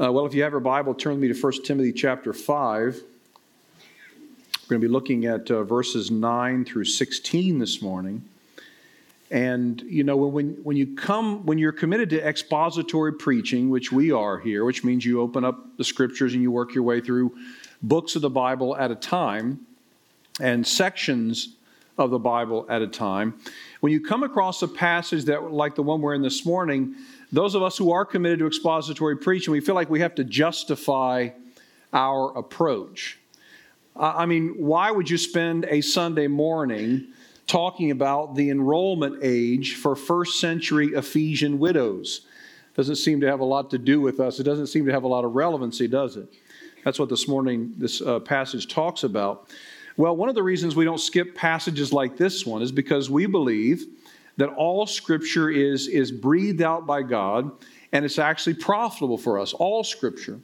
Uh, well, if you have your Bible, turn with me to 1 Timothy chapter 5. We're going to be looking at uh, verses 9 through 16 this morning. And, you know, when, when you come, when you're committed to expository preaching, which we are here, which means you open up the scriptures and you work your way through books of the Bible at a time and sections of the Bible at a time. When you come across a passage that, like the one we're in this morning, those of us who are committed to expository preaching, we feel like we have to justify our approach. I mean, why would you spend a Sunday morning talking about the enrollment age for first century Ephesian widows? Doesn't seem to have a lot to do with us. It doesn't seem to have a lot of relevancy, does it? That's what this morning this uh, passage talks about. Well, one of the reasons we don't skip passages like this one is because we believe that all scripture is, is breathed out by God and it's actually profitable for us, all scripture.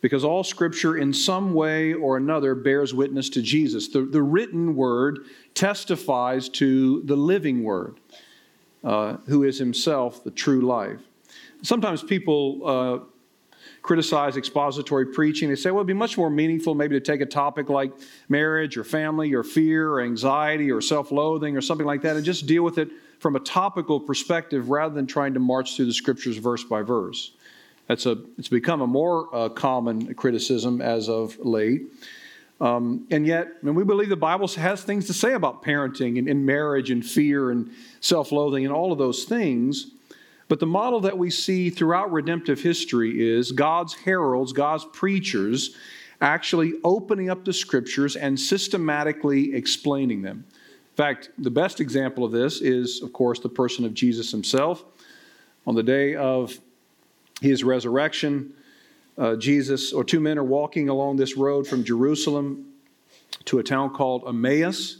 Because all scripture, in some way or another, bears witness to Jesus. The, the written word testifies to the living word, uh, who is himself the true life. Sometimes people uh, criticize expository preaching. They say, well, it'd be much more meaningful maybe to take a topic like marriage or family or fear or anxiety or self loathing or something like that and just deal with it from a topical perspective rather than trying to march through the scriptures verse by verse. That's a, it's become a more uh, common criticism as of late. Um, and yet, and we believe the Bible has things to say about parenting and, and marriage and fear and self loathing and all of those things. But the model that we see throughout redemptive history is God's heralds, God's preachers, actually opening up the scriptures and systematically explaining them. In fact, the best example of this is, of course, the person of Jesus himself. On the day of his resurrection, uh, Jesus, or two men are walking along this road from Jerusalem to a town called Emmaus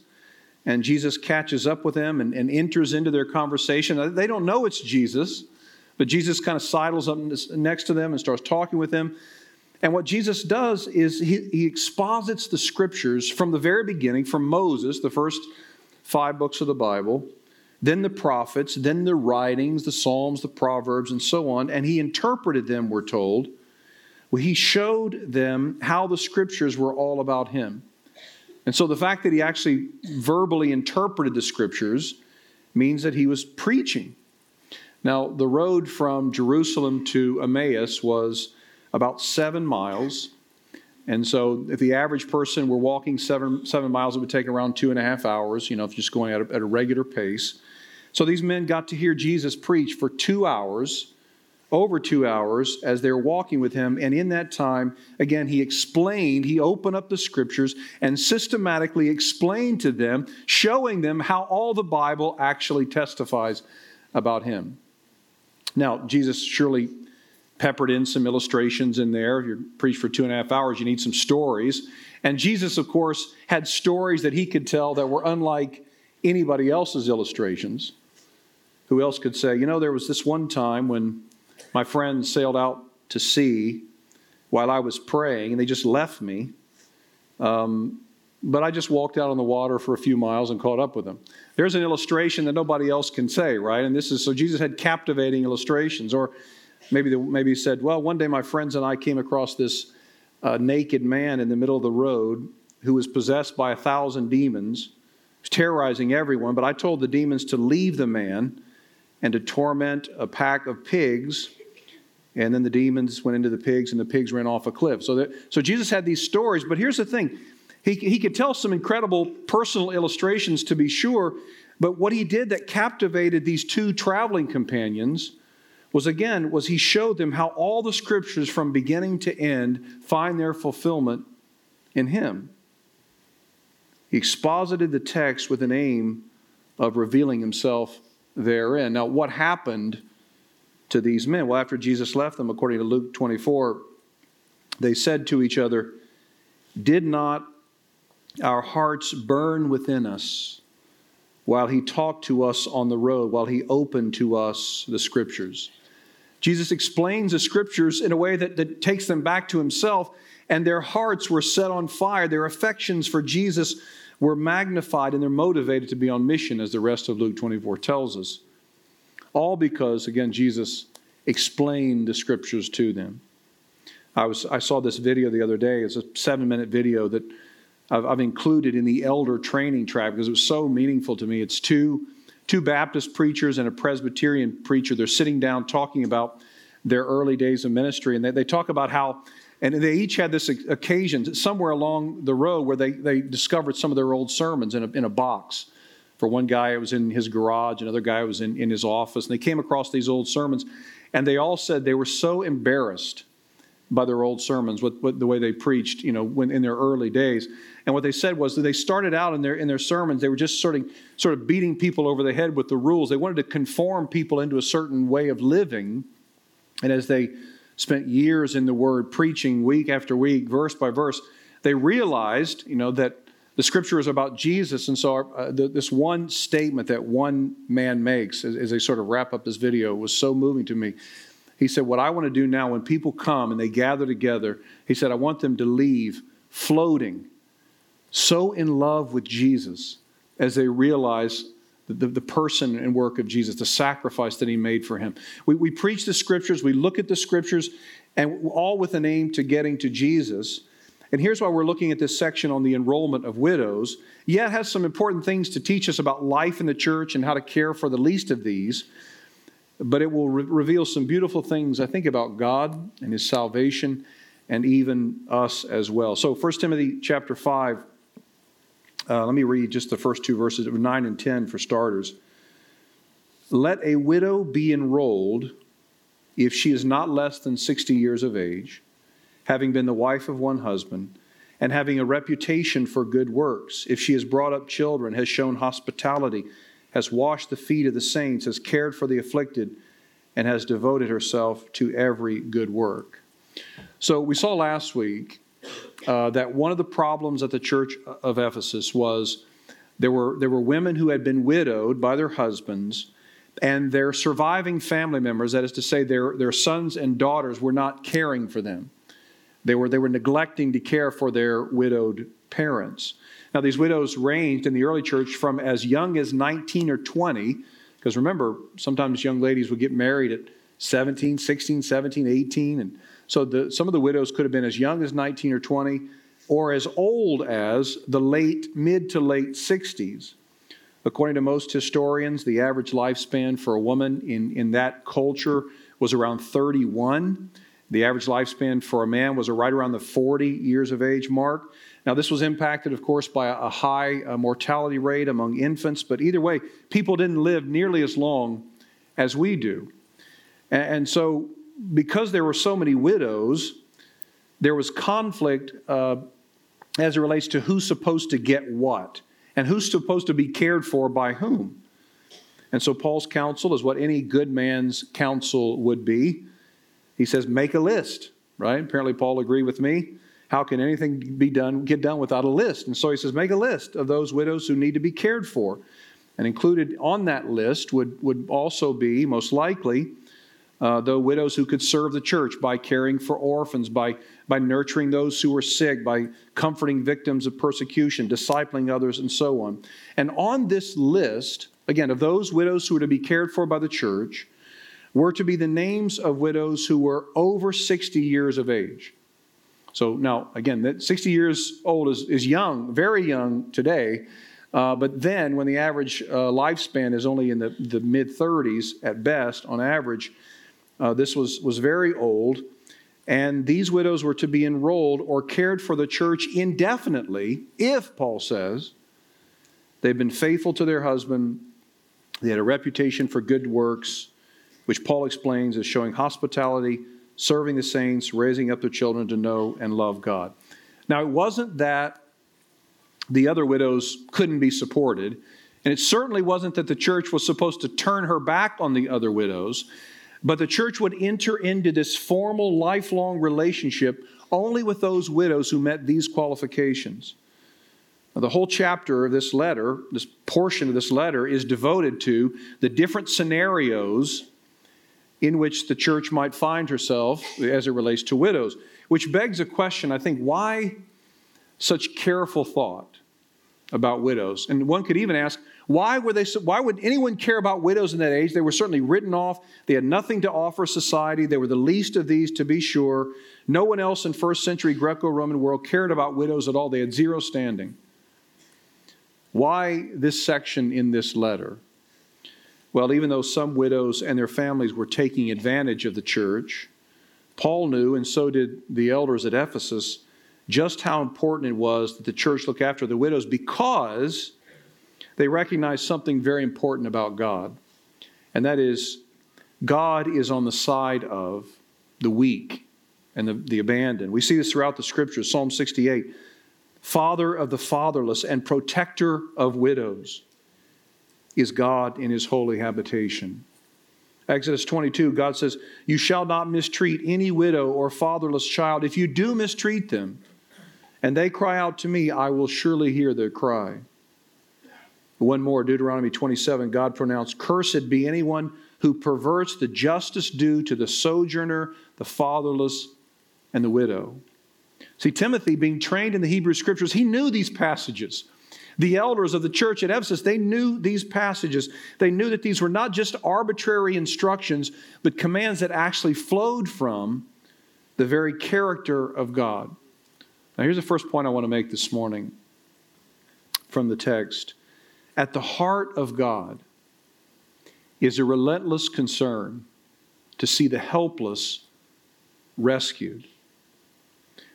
and Jesus catches up with them and, and, enters into their conversation. They don't know it's Jesus, but Jesus kind of sidles up next to them and starts talking with them. And what Jesus does is he, he exposits the scriptures from the very beginning, from Moses, the first five books of the Bible, then the prophets, then the writings, the Psalms, the Proverbs, and so on. And he interpreted them, we're told. Well, he showed them how the scriptures were all about him. And so the fact that he actually verbally interpreted the scriptures means that he was preaching. Now, the road from Jerusalem to Emmaus was about seven miles. And so, if the average person were walking seven, seven miles, it would take around two and a half hours, you know, if just going at a, at a regular pace. So, these men got to hear Jesus preach for two hours over two hours as they were walking with him. And in that time, again, he explained, he opened up the scriptures and systematically explained to them, showing them how all the Bible actually testifies about him. Now, Jesus surely peppered in some illustrations in there. If you preach for two and a half hours, you need some stories. And Jesus, of course, had stories that he could tell that were unlike anybody else's illustrations. Who else could say, you know, there was this one time when my friends sailed out to sea while I was praying, and they just left me. Um, but I just walked out on the water for a few miles and caught up with them. There's an illustration that nobody else can say, right? And this is so Jesus had captivating illustrations. Or maybe, the, maybe he said, Well, one day my friends and I came across this uh, naked man in the middle of the road who was possessed by a thousand demons, was terrorizing everyone. But I told the demons to leave the man and to torment a pack of pigs. And then the demons went into the pigs, and the pigs ran off a cliff. So, that, so Jesus had these stories. But here's the thing he, he could tell some incredible personal illustrations, to be sure. But what he did that captivated these two traveling companions was again was he showed them how all the scriptures from beginning to end find their fulfillment in him he exposited the text with an aim of revealing himself therein. Now, what happened to these men? Well, after Jesus left them, according to Luke 24, they said to each other, Did not our hearts burn within us while he talked to us on the road, while he opened to us the scriptures? Jesus explains the scriptures in a way that, that takes them back to himself, and their hearts were set on fire. Their affections for Jesus were magnified and they're motivated to be on mission, as the rest of Luke 24 tells us. All because, again, Jesus explained the scriptures to them. I, was, I saw this video the other day. It's a seven minute video that I've, I've included in the elder training track because it was so meaningful to me. It's two, two Baptist preachers and a Presbyterian preacher. They're sitting down talking about their early days of ministry, and they, they talk about how and they each had this occasion somewhere along the road where they, they discovered some of their old sermons in a, in a box. For one guy, it was in his garage, another guy was in, in his office, and they came across these old sermons, and they all said they were so embarrassed by their old sermons, with, with the way they preached, you know, when in their early days. And what they said was that they started out in their in their sermons, they were just sort of sort of beating people over the head with the rules. They wanted to conform people into a certain way of living. And as they spent years in the Word, preaching week after week, verse by verse, they realized, you know, that the Scripture is about Jesus, and so uh, the, this one statement that one man makes as, as they sort of wrap up this video was so moving to me. He said, "What I want to do now, when people come and they gather together, he said, I want them to leave floating, so in love with Jesus as they realize." The, the person and work of Jesus, the sacrifice that he made for him. We, we preach the scriptures, we look at the scriptures, and all with an aim to getting to Jesus. And here's why we're looking at this section on the enrollment of widows. Yeah, it has some important things to teach us about life in the church and how to care for the least of these, but it will re- reveal some beautiful things, I think, about God and his salvation and even us as well. So 1 Timothy chapter 5 uh, let me read just the first two verses, 9 and 10 for starters. Let a widow be enrolled if she is not less than 60 years of age, having been the wife of one husband, and having a reputation for good works. If she has brought up children, has shown hospitality, has washed the feet of the saints, has cared for the afflicted, and has devoted herself to every good work. So we saw last week uh, that one of the problems at the church of Ephesus was there were, there were women who had been widowed by their husbands, and their surviving family members, that is to say, their, their sons and daughters, were not caring for them. They were, they were neglecting to care for their widowed parents. Now, these widows ranged in the early church from as young as 19 or 20, because remember, sometimes young ladies would get married at 17, 16, 17, 18, and so the, some of the widows could have been as young as 19 or 20 or as old as the late, mid to late 60s. According to most historians, the average lifespan for a woman in, in that culture was around 31. The average lifespan for a man was right around the 40 years of age mark. Now, this was impacted, of course, by a high uh, mortality rate among infants, but either way, people didn't live nearly as long as we do. And so because there were so many widows, there was conflict uh, as it relates to who's supposed to get what and who's supposed to be cared for by whom. And so Paul's counsel is what any good man's counsel would be. He says, make a list, right? Apparently, Paul agreed with me. How can anything be done, get done without a list? And so he says, make a list of those widows who need to be cared for. And included on that list would, would also be, most likely, uh, the widows who could serve the church by caring for orphans, by, by nurturing those who were sick, by comforting victims of persecution, discipling others, and so on. And on this list, again, of those widows who were to be cared for by the church, were to be the names of widows who were over 60 years of age. So now, again, that 60 years old is, is young, very young today. Uh, but then, when the average uh, lifespan is only in the, the mid 30s at best, on average, uh, this was, was very old. And these widows were to be enrolled or cared for the church indefinitely if, Paul says, they've been faithful to their husband, they had a reputation for good works, which Paul explains as showing hospitality, serving the saints, raising up their children to know and love God. Now, it wasn't that the other widows couldn't be supported, and it certainly wasn't that the church was supposed to turn her back on the other widows. But the church would enter into this formal, lifelong relationship only with those widows who met these qualifications. Now, the whole chapter of this letter, this portion of this letter, is devoted to the different scenarios in which the church might find herself as it relates to widows, which begs a question, I think, why such careful thought about widows? And one could even ask, Why, were they, why would anyone care about widows in that age? They were certainly written off. They had nothing to offer society. They were the least of these, to be sure. No one else in first century Greco Roman world cared about widows at all. They had zero standing. Why this section in this letter? Well, even though some widows and their families were taking advantage of the church, Paul knew, and so did the elders at Ephesus, just how important it was that the church look after the widows because they recognize something very important about God, and that is God is on the side of the weak and the, the abandoned. We see this throughout the scriptures Psalm 68 Father of the fatherless and protector of widows is God in his holy habitation. Exodus 22, God says, You shall not mistreat any widow or fatherless child. If you do mistreat them, and they cry out to me, I will surely hear their cry. One more, Deuteronomy 27, God pronounced, Cursed be anyone who perverts the justice due to the sojourner, the fatherless, and the widow. See, Timothy, being trained in the Hebrew scriptures, he knew these passages. The elders of the church at Ephesus, they knew these passages. They knew that these were not just arbitrary instructions, but commands that actually flowed from the very character of God. Now, here's the first point I want to make this morning from the text. At the heart of God is a relentless concern to see the helpless rescued.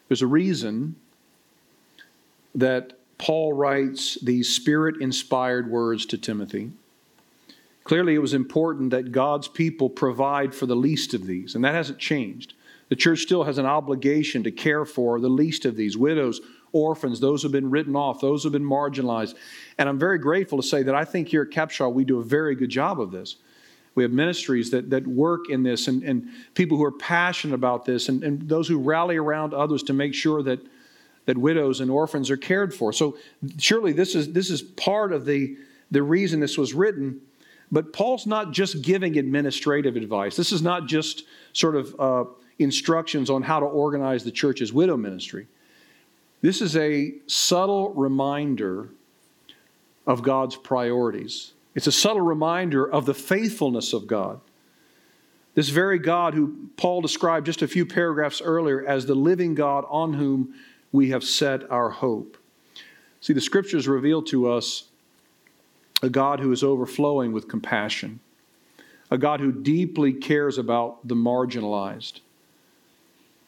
There's a reason that Paul writes these spirit inspired words to Timothy. Clearly, it was important that God's people provide for the least of these, and that hasn't changed. The church still has an obligation to care for the least of these widows, orphans, those who have been written off, those who have been marginalized. And I'm very grateful to say that I think here at Capshaw we do a very good job of this. We have ministries that, that work in this and, and people who are passionate about this and, and those who rally around others to make sure that, that widows and orphans are cared for. So surely this is, this is part of the, the reason this was written. But Paul's not just giving administrative advice. This is not just sort of uh, instructions on how to organize the church's widow ministry. This is a subtle reminder of God's priorities. It's a subtle reminder of the faithfulness of God. This very God who Paul described just a few paragraphs earlier as the living God on whom we have set our hope. See, the scriptures reveal to us a God who is overflowing with compassion, a God who deeply cares about the marginalized,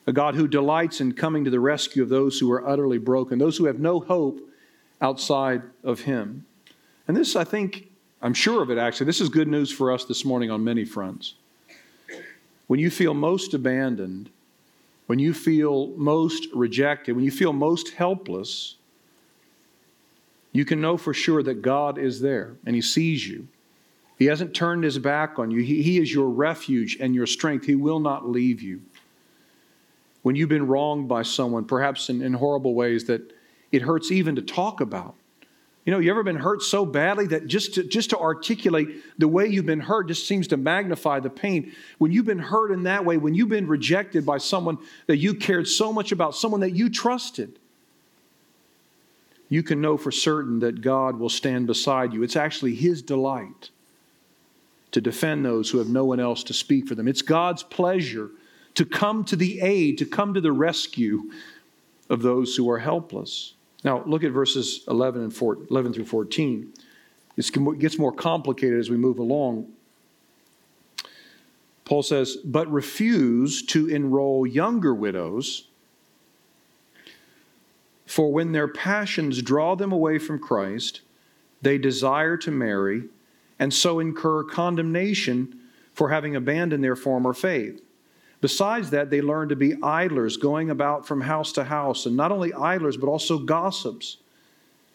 a God who delights in coming to the rescue of those who are utterly broken, those who have no hope outside of Him. And this, I think, I'm sure of it actually, this is good news for us this morning on many fronts. When you feel most abandoned, when you feel most rejected, when you feel most helpless, you can know for sure that God is there and He sees you. He hasn't turned His back on you. He, he is your refuge and your strength. He will not leave you when you've been wronged by someone, perhaps in, in horrible ways that it hurts even to talk about. You know, you ever been hurt so badly that just to, just to articulate the way you've been hurt just seems to magnify the pain. When you've been hurt in that way, when you've been rejected by someone that you cared so much about, someone that you trusted, you can know for certain that God will stand beside you. It's actually His delight to defend those who have no one else to speak for them. It's God's pleasure to come to the aid, to come to the rescue of those who are helpless. Now, look at verses 11, and 4, 11 through 14. It gets more complicated as we move along. Paul says, But refuse to enroll younger widows, for when their passions draw them away from Christ, they desire to marry, and so incur condemnation for having abandoned their former faith. Besides that, they learn to be idlers, going about from house to house, and not only idlers, but also gossips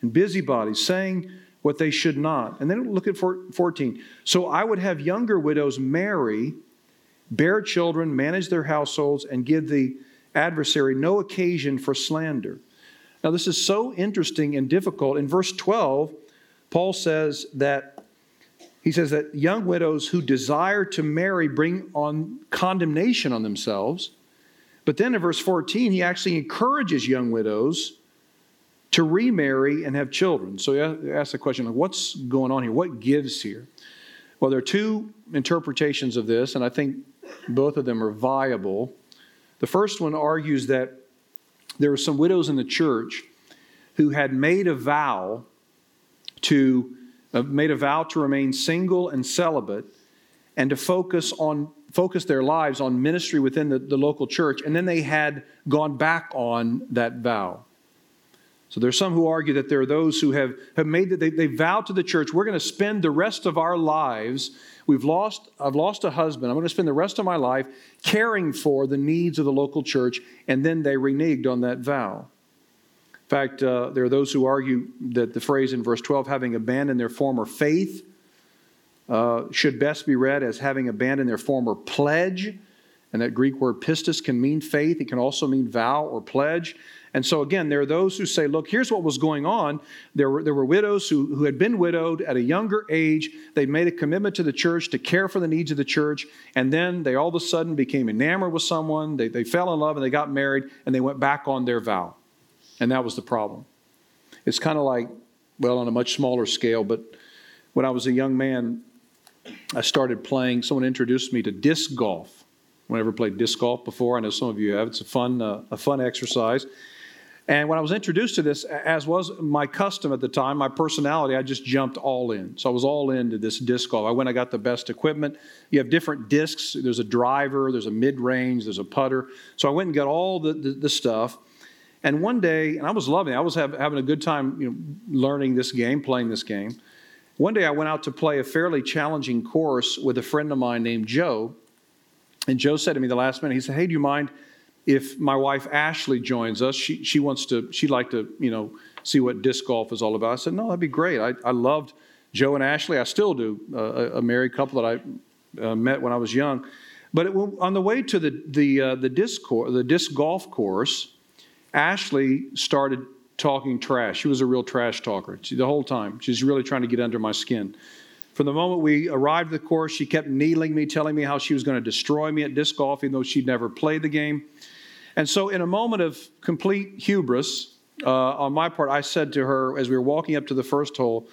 and busybodies, saying what they should not. And then look at 14. So I would have younger widows marry, bear children, manage their households, and give the adversary no occasion for slander. Now, this is so interesting and difficult. In verse 12, Paul says that he says that young widows who desire to marry bring on condemnation on themselves. But then in verse 14, he actually encourages young widows to remarry and have children. So you ask the question, like, what's going on here? What gives here? Well, there are two interpretations of this, and I think both of them are viable. The first one argues that there were some widows in the church who had made a vow to Uh, made a vow to remain single and celibate and to focus on focus their lives on ministry within the, the local church and then they had gone back on that vow so there's some who argue that there are those who have, have made that they, they vowed to the church, we're going to spend the rest of our lives. We've lost, I've lost a husband. I'm going to spend the rest of my life caring for the needs of the local church, and then they reneged on that vow. In fact, uh, there are those who argue that the phrase in verse 12, having abandoned their former faith, uh, should best be read as having abandoned their former pledge. And that Greek word pistis can mean faith, it can also mean vow or pledge. And so, again, there are those who say, look, here's what was going on. There were, there were widows who, who had been widowed at a younger age. They made a commitment to the church to care for the needs of the church. And then they all of a sudden became enamored with someone. They, they fell in love and they got married and they went back on their vow. And that was the problem. It's kind of like, well, on a much smaller scale, but when I was a young man, I started playing, someone introduced me to disc golf. I've never played disc golf before. I know some of you have. It's a fun, uh, a fun exercise. And when I was introduced to this, as was my custom at the time, my personality, I just jumped all in. So I was all into this disc golf. I went, I got the best equipment. You have different discs. There's a driver, there's a mid range, there's a putter. So I went and got all the, the, the stuff. And one day, and I was loving. I was have, having a good time, you know, learning this game, playing this game. One day I went out to play a fairly challenging course with a friend of mine named Joe. And Joe said to me the last minute, he said, Hey, do you mind? if my wife Ashley joins us, she, she wants to, she'd like to, you know, see what disc golf is all about. I said, no, that'd be great. I, I loved Joe and Ashley. I still do, uh, a married couple that I uh, met when I was young. But it, on the way to the, the, uh, the, disc cor- the disc golf course, Ashley started talking trash. She was a real trash talker she, the whole time. She's really trying to get under my skin. From the moment we arrived at the course, she kept needling me, telling me how she was going to destroy me at disc golf, even though she'd never played the game. And so, in a moment of complete hubris uh, on my part, I said to her as we were walking up to the first hole,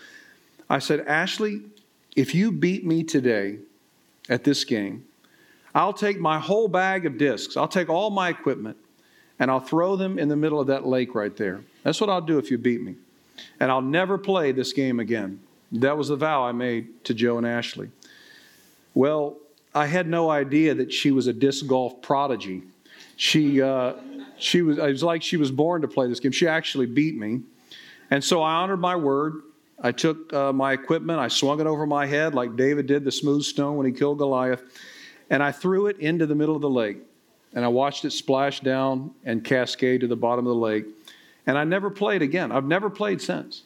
I said, Ashley, if you beat me today at this game, I'll take my whole bag of discs, I'll take all my equipment, and I'll throw them in the middle of that lake right there. That's what I'll do if you beat me. And I'll never play this game again. That was the vow I made to Joe and Ashley. Well, I had no idea that she was a disc golf prodigy she uh, she was it was like she was born to play this game. She actually beat me, and so I honored my word. I took uh, my equipment, I swung it over my head like David did the smooth stone when he killed Goliath, and I threw it into the middle of the lake. And I watched it splash down and cascade to the bottom of the lake. And I never played again. I've never played since.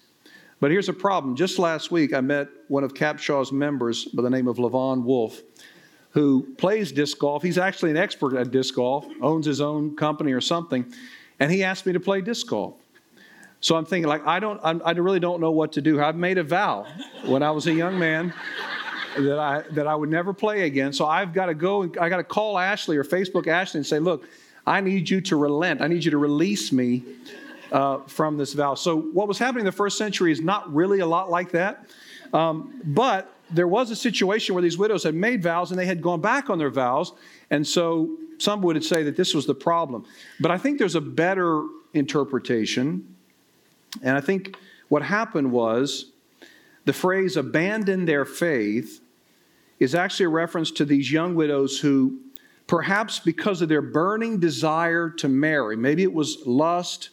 But here's a problem. Just last week, I met one of Capshaw's members by the name of Levon Wolf who plays disc golf. He's actually an expert at disc golf, owns his own company or something, and he asked me to play disc golf. So I'm thinking, like, I don't, I really don't know what to do. I've made a vow when I was a young man that I that I would never play again. So I've got to go. I got to call Ashley or Facebook Ashley and say, look, I need you to relent. I need you to release me uh, from this vow. So what was happening in the first century is not really a lot like that, um, but there was a situation where these widows had made vows and they had gone back on their vows. And so some would say that this was the problem. But I think there's a better interpretation. And I think what happened was the phrase abandon their faith is actually a reference to these young widows who, perhaps because of their burning desire to marry, maybe it was lust,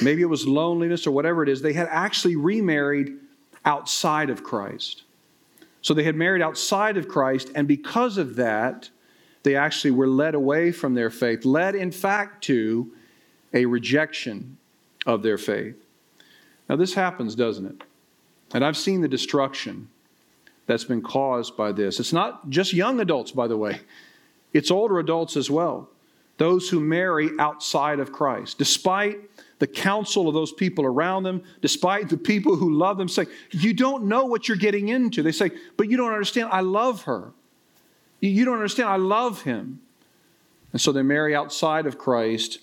maybe it was loneliness, or whatever it is, they had actually remarried outside of Christ. So they had married outside of Christ, and because of that, they actually were led away from their faith, led in fact to a rejection of their faith. Now, this happens, doesn't it? And I've seen the destruction that's been caused by this. It's not just young adults, by the way, it's older adults as well. Those who marry outside of Christ, despite the counsel of those people around them, despite the people who love them, say, You don't know what you're getting into. They say, But you don't understand. I love her. You don't understand. I love him. And so they marry outside of Christ,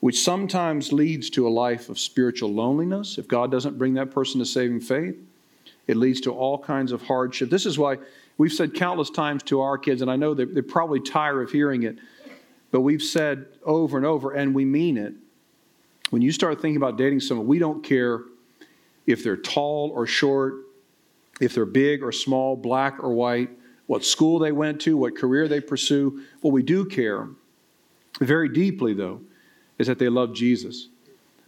which sometimes leads to a life of spiritual loneliness if God doesn't bring that person to saving faith. It leads to all kinds of hardship. This is why we've said countless times to our kids, and I know they, they probably tire of hearing it, but we've said over and over, and we mean it. When you start thinking about dating someone, we don't care if they're tall or short, if they're big or small, black or white, what school they went to, what career they pursue. What we do care very deeply, though, is that they love Jesus.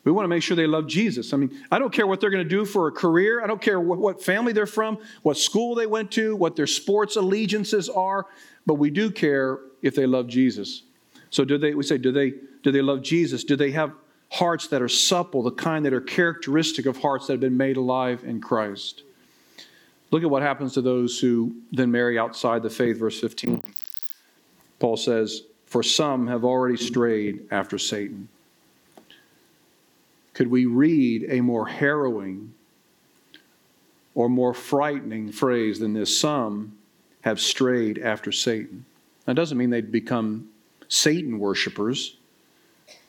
We want to make sure they love Jesus. I mean, I don't care what they're going to do for a career. I don't care what, what, family they're from, what school they went to, what their sports allegiances are, but we do care if they love Jesus. So do they we say do they do they love Jesus? Do they have hearts that are supple, the kind that are characteristic of hearts that have been made alive in Christ? Look at what happens to those who then marry outside the faith verse 15. Paul says, "For some have already strayed after Satan." Could we read a more harrowing or more frightening phrase than this? Some have strayed after Satan. That doesn't mean they'd become Satan worshippers,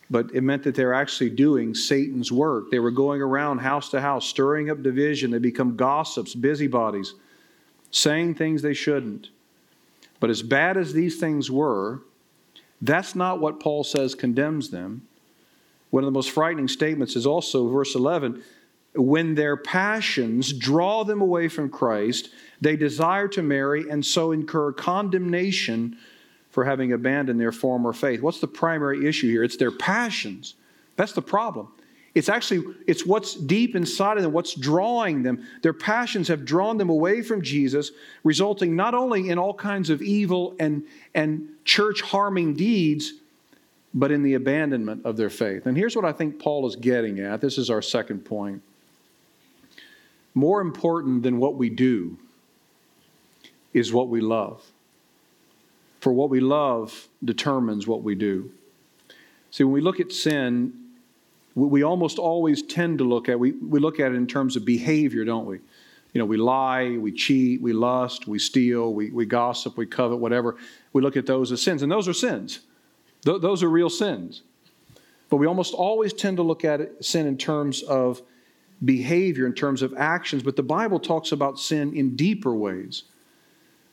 but it meant that they're actually doing Satan's work. They were going around house to house, stirring up division. They become gossips, busybodies, saying things they shouldn't. But as bad as these things were, that's not what Paul says condemns them. One of the most frightening statements is also verse 11 when their passions draw them away from Christ, they desire to marry and so incur condemnation for having abandoned their former faith. What's the primary issue here? It's their passions. That's the problem. It's actually it's what's deep inside of them, what's drawing them. Their passions have drawn them away from Jesus, resulting not only in all kinds of evil and, and church harming deeds, but in the abandonment of their faith. And here's what I think Paul is getting at. This is our second point. More important than what we do is what we love. For what we love determines what we do. See, when we look at sin, we almost always tend to look at we, we look at it in terms of behavior, don't we? You know, we lie, we cheat, we lust, we steal, we, we gossip, we covet, whatever. We look at those as sins, and those are sins. Th- those are real sins. But we almost always tend to look at it, sin in terms of behavior, in terms of actions. But the Bible talks about sin in deeper ways.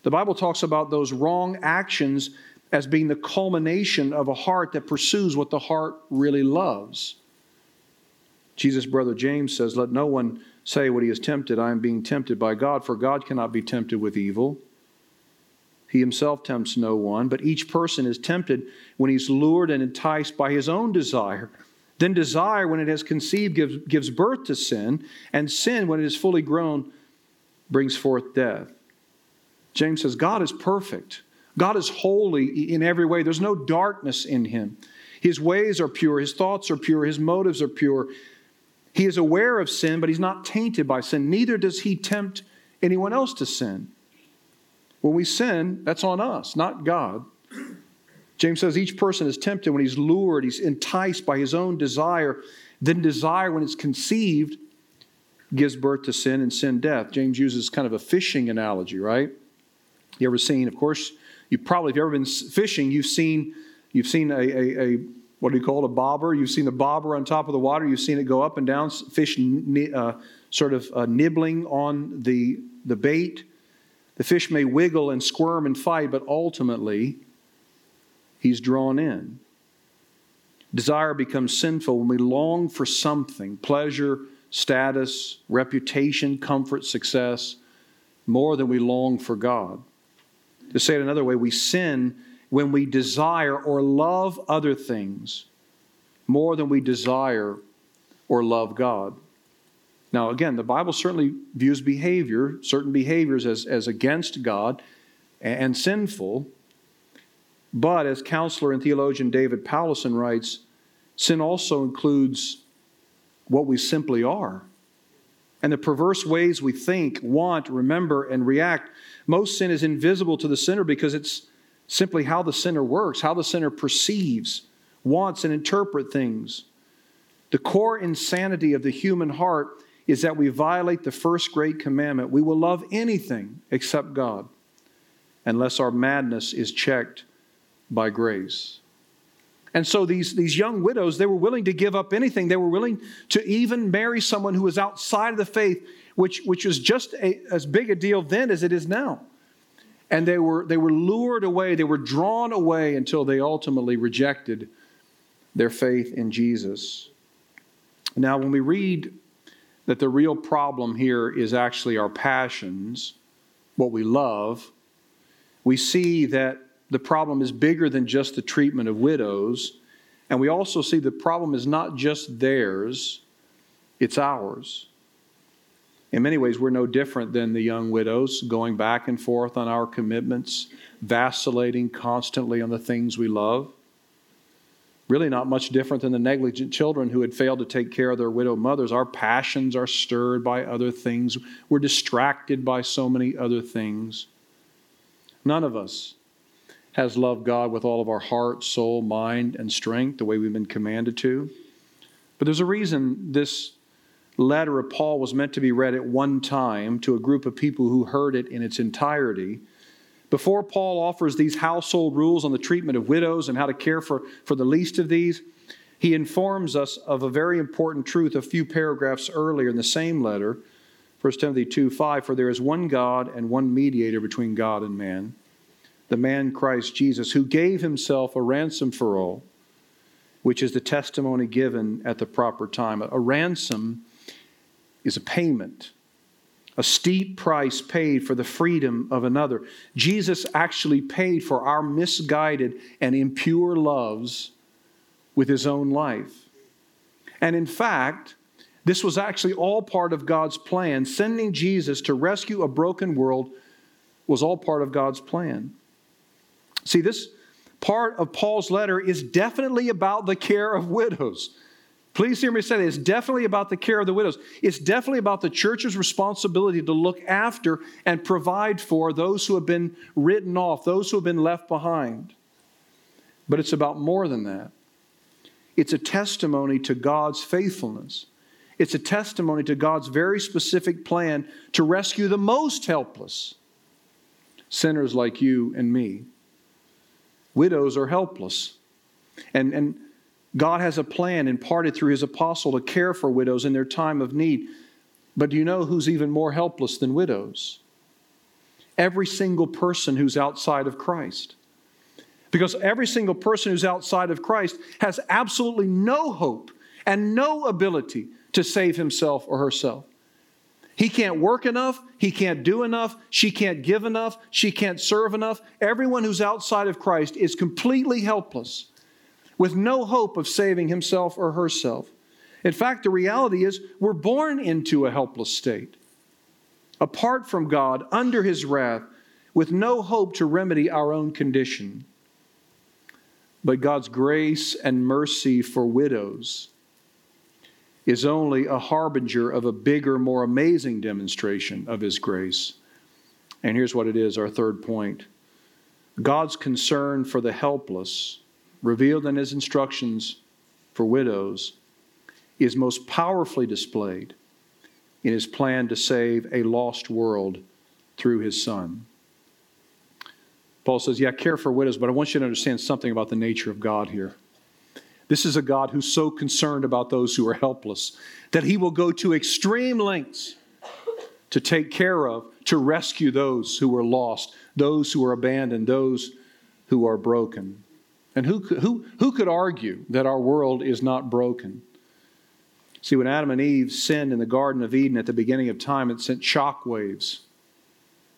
The Bible talks about those wrong actions as being the culmination of a heart that pursues what the heart really loves. Jesus' brother James says, Let no one say what he is tempted, I am being tempted by God, for God cannot be tempted with evil he himself tempts no one, but each person is tempted when he's lured and enticed by his own desire. Then desire, when it has conceived, gives, gives birth to sin, and sin, when it is fully grown, brings forth death. James says, God is perfect. God is holy in every way. There's no darkness in him. His ways are pure, his thoughts are pure, his motives are pure. He is aware of sin, but he's not tainted by sin. Neither does he tempt anyone else to sin. When we sin, that's on us, not God. James says each person is tempted when he's lured, he's enticed by his own desire. Then desire, when it's conceived, gives birth to sin and sin death. James uses kind of a fishing analogy, right? You ever seen, of course, you probably, if you've ever been fishing, you've seen, you've seen a, a, a what do you call it, a bobber? You've seen the bobber on top of the water. You've seen it go up and down, fish uh, sort of uh, nibbling on the, the bait. The fish may wiggle and squirm and fight, but ultimately, he's drawn in. Desire becomes sinful when we long for something pleasure, status, reputation, comfort, success more than we long for God. To say it another way, we sin when we desire or love other things more than we desire or love God. Now, again, the Bible certainly views behavior, certain behaviors, as, as against God and, and sinful. But as counselor and theologian David Powlison writes, sin also includes what we simply are. And the perverse ways we think, want, remember, and react. Most sin is invisible to the sinner because it's simply how the sinner works, how the sinner perceives, wants, and interpret things. The core insanity of the human heart is that we violate the first great commandment. We will love anything except God unless our madness is checked by grace. And so these, these young widows, they were willing to give up anything. They were willing to even marry someone who was outside of the faith, which, which was just a, as big a deal then as it is now. And they were, they were lured away, they were drawn away until they ultimately rejected their faith in Jesus. Now, when we read that the real problem here is actually our passions, what we love, we see that the problem is bigger than just the treatment of widows. And we also see the problem is not just theirs, it's ours. In many ways, we're no different than the young widows, going back and forth on our commitments, vacillating constantly on the things we love. Really, not much different than the negligent children who had failed to take care of their widowed mothers. Our passions are stirred by other things, we're distracted by so many other things. None of us has loved God with all of our heart, soul, mind, and strength, the way we've been commanded to. But there's a reason this letter of Paul was meant to be read at one time to a group of people who heard it in its entirety. Before Paul offers these household rules on the treatment of widows and how to care for, for the least of these, he informs us of a very important truth a few paragraphs earlier in the same letter, 1 Timothy 2 5. For there is one God and one mediator between God and man the man Christ Jesus, who gave himself a ransom for all, which is the testimony given at the proper time. A ransom is a payment, a steep price paid for the freedom of another. Jesus actually paid for our misguided and impure loves with his own life. And in fact, this was actually all part of God's plan. Sending Jesus to rescue a broken world was all part of God's plan. See, this part of Paul's letter is definitely about the care of widows. Please hear me say that. It's definitely about the care of the widows. It's definitely about the church's responsibility to look after and provide for those who have been written off, those who have been left behind. But it's about more than that. It's a testimony to God's faithfulness. It's a testimony to God's very specific plan to rescue the most helpless sinners like you and me. Widows are helpless. And, and God has a plan imparted through his apostle to care for widows in their time of need. But do you know who's even more helpless than widows? Every single person who's outside of Christ. Because every single person who's outside of Christ has absolutely no hope and no ability to save himself or herself. He can't work enough. He can't do enough. She can't give enough. She can't serve enough. Everyone who's outside of Christ is completely helpless with no hope of saving himself or herself. In fact, the reality is we're born into a helpless state, apart from God, under his wrath, with no hope to remedy our own condition. But God's grace and mercy for widows is only a harbinger of a bigger, more amazing demonstration of His grace. And here's what it is our third point God's concern for the helpless, revealed in His instructions for widows, is most powerfully displayed in His plan to save a lost world through His Son. Paul says, Yeah, care for widows, but I want you to understand something about the nature of God here. This is a God who's so concerned about those who are helpless that he will go to extreme lengths to take care of, to rescue those who are lost, those who are abandoned, those who are broken. And who, who, who could argue that our world is not broken? See, when Adam and Eve sinned in the Garden of Eden at the beginning of time, it sent shock waves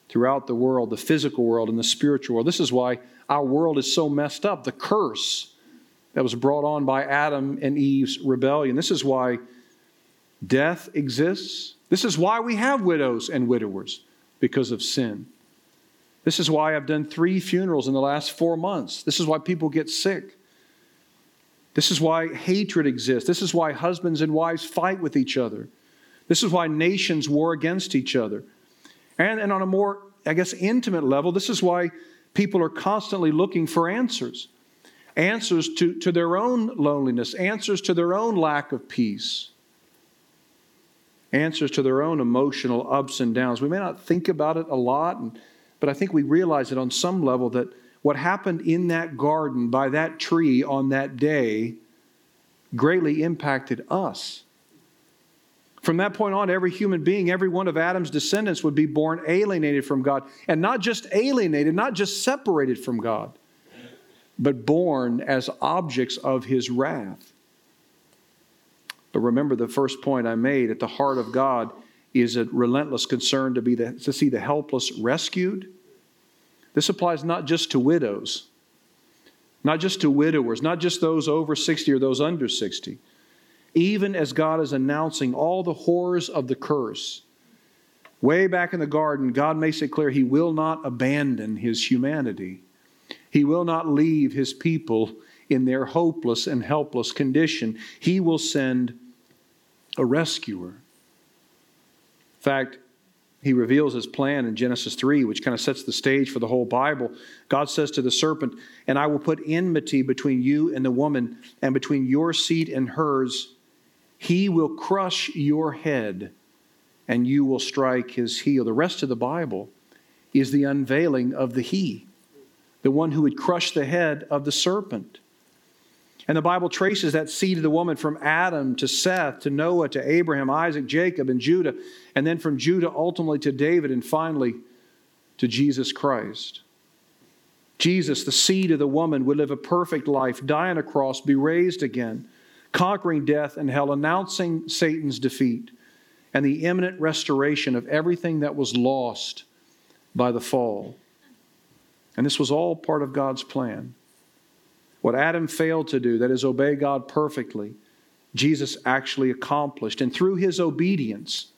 throughout the world, the physical world and the spiritual world. This is why our world is so messed up. The curse that was brought on by Adam and Eve's rebellion. This is why death exists. This is why we have widows and widowers, because of sin. This is why I've done three funerals in the last four months. This is why people get sick. This is why hatred exists. This is why husbands and wives fight with each other. This is why nations war against each other. And, and on a more, I guess, intimate level, this is why people are constantly looking for answers answers to, to their own loneliness, answers to their own lack of peace, answers to their own emotional ups and downs. We may not think about it a lot, and, but I think we realize that on some level that what happened in that garden by that tree on that day greatly impacted us. From that point on, every human being, every one of Adam's descendants would be born alienated from God. And not just alienated, not just separated from God, but born as objects of his wrath. But remember the first point I made at the heart of God is a relentless concern to, be the, to see the helpless rescued. This applies not just to widows, not just to widowers, not just those over 60 or those under 60. Even as God is announcing all the horrors of the curse, way back in the garden, God makes it clear He will not abandon His humanity. He will not leave His people in their hopeless and helpless condition. He will send a rescuer. In fact, he reveals his plan in Genesis 3, which kind of sets the stage for the whole Bible. God says to the serpent, And I will put enmity between you and the woman, and between your seed and hers. He will crush your head, and you will strike his heel. The rest of the Bible is the unveiling of the He, the one who would crush the head of the serpent. And the Bible traces that seed of the woman from Adam to Seth to Noah to Abraham, Isaac, Jacob, and Judah, and then from Judah ultimately to David, and finally to Jesus Christ. Jesus, the seed of the woman, would live a perfect life, die on a cross, be raised again, conquering death and hell, announcing Satan's defeat, and the imminent restoration of everything that was lost by the fall. And this was all part of God's plan. What Adam failed to do, that is, obey God perfectly, Jesus actually accomplished. And through his obedience,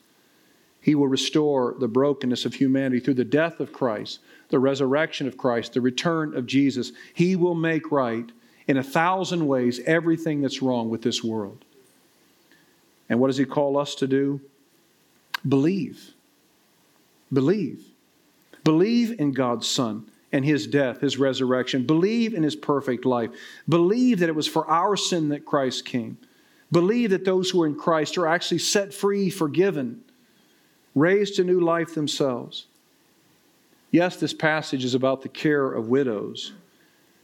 he will restore the brokenness of humanity through the death of Christ, the resurrection of Christ, the return of Jesus. He will make right in a thousand ways everything that's wrong with this world. And what does he call us to do? Believe. Believe. Believe in God's Son and his death, his resurrection. Believe in his perfect life. Believe that it was for our sin that Christ came. Believe that those who are in Christ are actually set free, forgiven, raised to new life themselves. Yes, this passage is about the care of widows,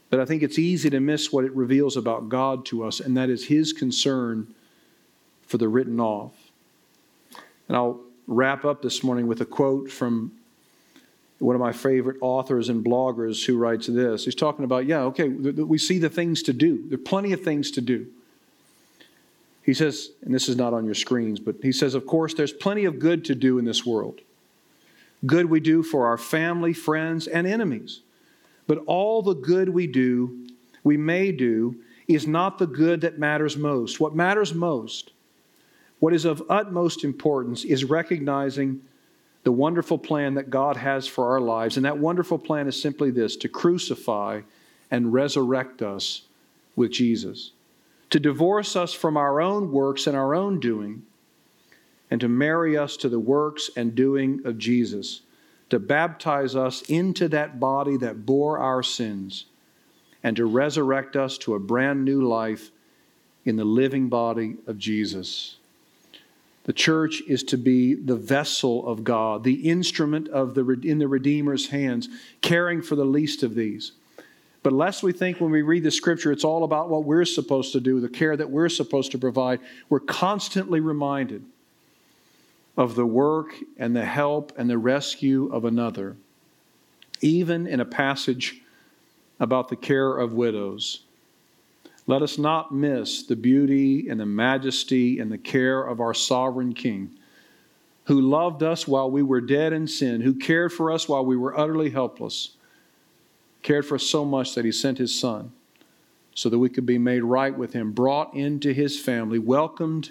but I think it's easy to miss what it reveals about God to us, and that is his concern for the written off. And I'll wrap up this morning with a quote from one of my favorite authors and bloggers who writes this. He's talking about, yeah, okay, we see the things to do. There are plenty of things to do. He says, and this is not on your screens, but he says, of course, there's plenty of good to do in this world. Good we do for our family, friends, and enemies. But all the good we do, we may do, is not the good that matters most. What matters most, what is of utmost importance, is recognizing the wonderful plan that God has for our lives. And that wonderful plan is simply this to crucify and resurrect us with Jesus, to divorce us from our own works and our own doing, and to marry us to the works and doing of Jesus, to baptize us into that body that bore our sins, and to resurrect us to a brand new life in the living body of Jesus. The church is to be the vessel of God, the instrument of the, in the Redeemer's hands, caring for the least of these. But lest we think when we read the scripture it's all about what we're supposed to do, the care that we're supposed to provide, we're constantly reminded of the work and the help and the rescue of another. Even in a passage about the care of widows, let us not miss the beauty and the majesty and the care of our sovereign King, who loved us while we were dead in sin, who cared for us while we were utterly helpless, cared for us so much that he sent his Son so that we could be made right with him, brought into his family, welcomed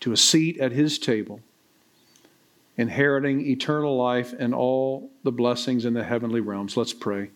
to a seat at his table, inheriting eternal life and all the blessings in the heavenly realms. Let's pray.